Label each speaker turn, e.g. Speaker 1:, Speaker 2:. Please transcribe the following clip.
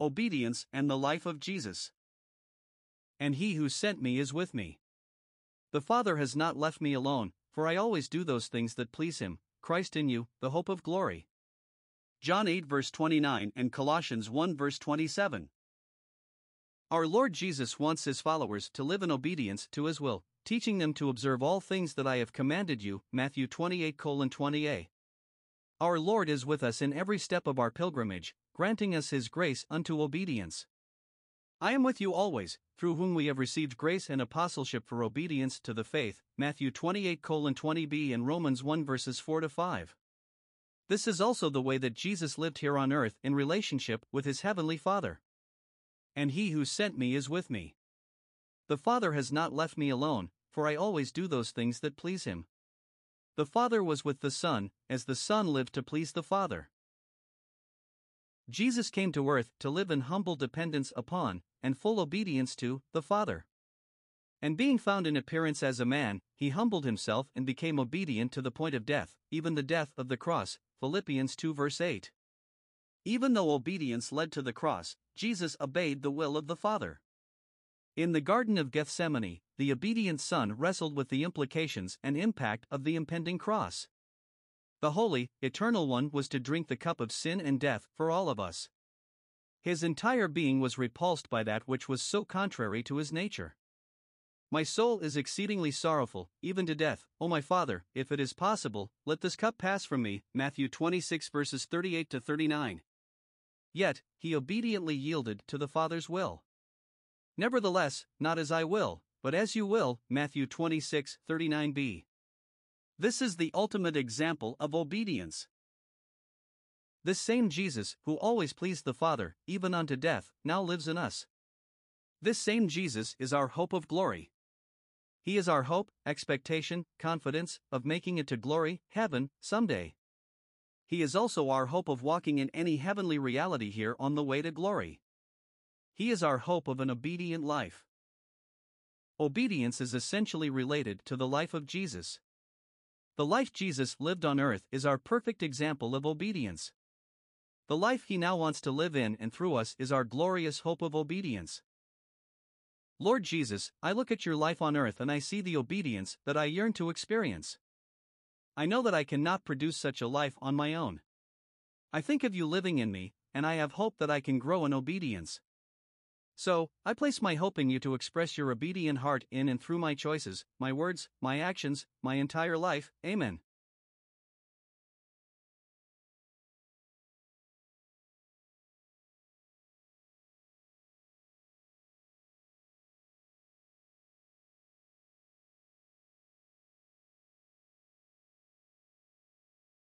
Speaker 1: Obedience and the Life of Jesus. And he who sent me is with me. The Father has not left me alone, for I always do those things that please him. Christ in you, the hope of glory. John 8 verse 29 and Colossians 1 verse 27. Our Lord Jesus wants his followers to live in obedience to his will, teaching them to observe all things that I have commanded you. Matthew 28 20a. Our Lord is with us in every step of our pilgrimage, granting us his grace unto obedience. I am with you always, through whom we have received grace and apostleship for obedience to the faith. Matthew 28 20b and Romans 1 verses 4 to 5. This is also the way that Jesus lived here on earth in relationship with his heavenly Father. And he who sent me is with me. The Father has not left me alone, for I always do those things that please him. The Father was with the Son, as the Son lived to please the Father. Jesus came to earth to live in humble dependence upon, and full obedience to, the Father. And being found in appearance as a man, he humbled himself and became obedient to the point of death, even the death of the cross. Philippians 2 verse 8. Even though obedience led to the cross, Jesus obeyed the will of the Father. In the Garden of Gethsemane, the obedient Son wrestled with the implications and impact of the impending cross. The Holy, Eternal One was to drink the cup of sin and death for all of us. His entire being was repulsed by that which was so contrary to his nature. My soul is exceedingly sorrowful, even to death. O my Father, if it is possible, let this cup pass from me. Matthew 26 verses 38 to 39. Yet, he obediently yielded to the Father's will. Nevertheless, not as I will, but as you will. Matthew 26 39b. This is the ultimate example of obedience. This same Jesus, who always pleased the Father, even unto death, now lives in us. This same Jesus is our hope of glory. He is our hope, expectation, confidence of making it to glory, heaven, someday. He is also our hope of walking in any heavenly reality here on the way to glory. He is our hope of an obedient life. Obedience is essentially related to the life of Jesus. The life Jesus lived on earth is our perfect example of obedience. The life he now wants to live in and through us is our glorious hope of obedience. Lord Jesus, I look at your life on earth and I see the obedience that I yearn to experience. I know that I cannot produce such a life on my own. I think of you living in me, and I have hope that I can grow in obedience. So, I place my hope in you to express your obedient heart in and through my choices, my words, my actions, my entire life. Amen.